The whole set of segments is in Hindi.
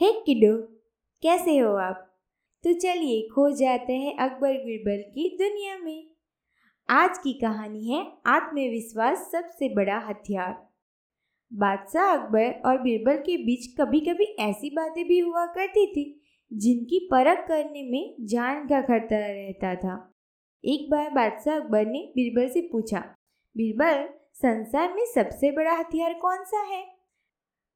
हे किडो? कैसे हो आप? तो चलिए खो जाते हैं अकबर बीरबल की दुनिया में। आज की कहानी है आत्मविश्वास सबसे बड़ा हथियार। बादशाह अकबर और बीरबल के बीच कभी कभी ऐसी बातें भी हुआ करती थी, जिनकी परख करने में जान का खतरा रहता था। एक बार बादशाह अकबर ने बीरबल से पूछा, बीरबल, संसार में सबसे बड़ा हथियार कौन सा है?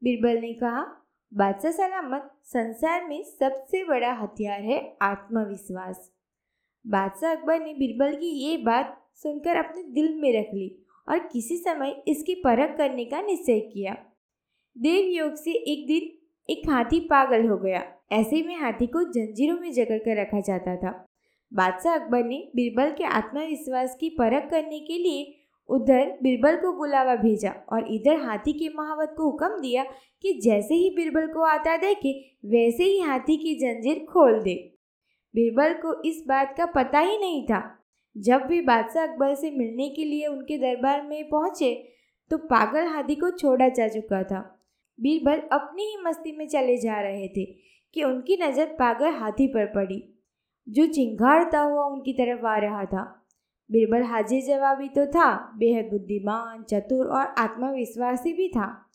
बीरबल ने कहा बादशाह सलामत संसार में सबसे बड़ा हथियार है आत्मविश्वास। बादशाह अकबर ने बिरबल की ये बात सुनकर अपने दिल में रख ली और किसी समय इसकी परख करने का निश्चय किया। देव योग से एक दिन एक हाथी पागल हो गया। ऐसे में हाथी को जंजीरों में जकड़ कर रखा जाता था। बादशाह अकबर ने बिरबल के आत्मविश्वास की परख करने के लिए उधर बिरबल को बुलावा भेजा और इधर हाथी के महावत को हुक्म दिया कि जैसे ही बिरबल को आता देखे, वैसे ही हाथी की जंजीर खोल दे। बिरबल को इस बात का पता ही नहीं था। जब वे बादशाह अकबर से मिलने के लिए उनके दरबार में पहुँचे तो पागल हाथी को छोड़ा जा चुका था। बीरबल अपनी ही मस्ती में चले जा रहे थे कि उनकी नज़र पागल हाथी पर पड़ी, जो चिंगारता हुआ उनकी तरफ़ आ रहा था। बीरबल हाजिर जवाबी तो था, बेहद बुद्धिमान, चतुर और आत्मविश्वासी भी था।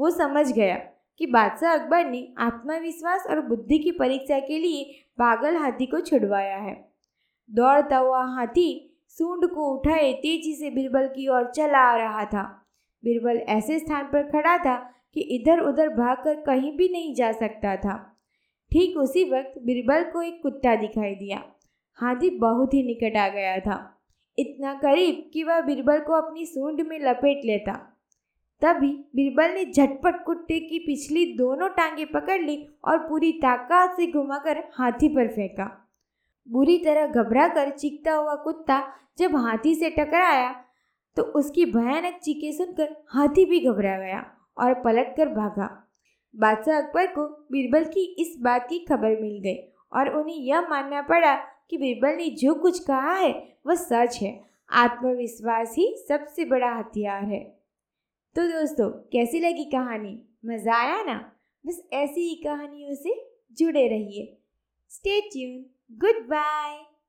वो समझ गया कि बादशाह अकबर ने आत्मविश्वास और बुद्धि की परीक्षा के लिए पागल हाथी को छुड़वाया है। दौड़ता हुआ हाथी सूंड को उठाए तेज़ी से बीरबल की ओर चला आ रहा था। बीरबल ऐसे स्थान पर खड़ा था कि इधर उधर भागकर कहीं भी नहीं जा सकता था। ठीक उसी वक्त बीरबल को एक कुत्ता दिखाई दिया। हाथी बहुत ही निकट आ गया था। इतना करीब कि वह बीरबल को अपनी सूंड में लपेट लेता। तभी बीरबल ने झटपट कुत्ते की पिछली दोनों टांगे पकड़ ली और पूरी ताकत से घुमाकर हाथी पर फेंका। बुरी तरह घबरा कर चीखता हुआ कुत्ता जब हाथी से टकराया तो उसकी भयानक चीखें सुनकर हाथी भी घबरा गया और पलट कर भागा। बादशाह अकबर को बीरबल की इस बात की खबर मिल गई और उन्हें यह मानना पड़ा कि बीरबल ने जो कुछ कहा है, वह सच है। आत्मविश्वास ही सबसे बड़ा हथियार है। तो दोस्तों, कैसी लगी कहानी? मज़ा आया ना? बस ऐसी ही कहानियों से जुड़े रहिए। Stay tune good bye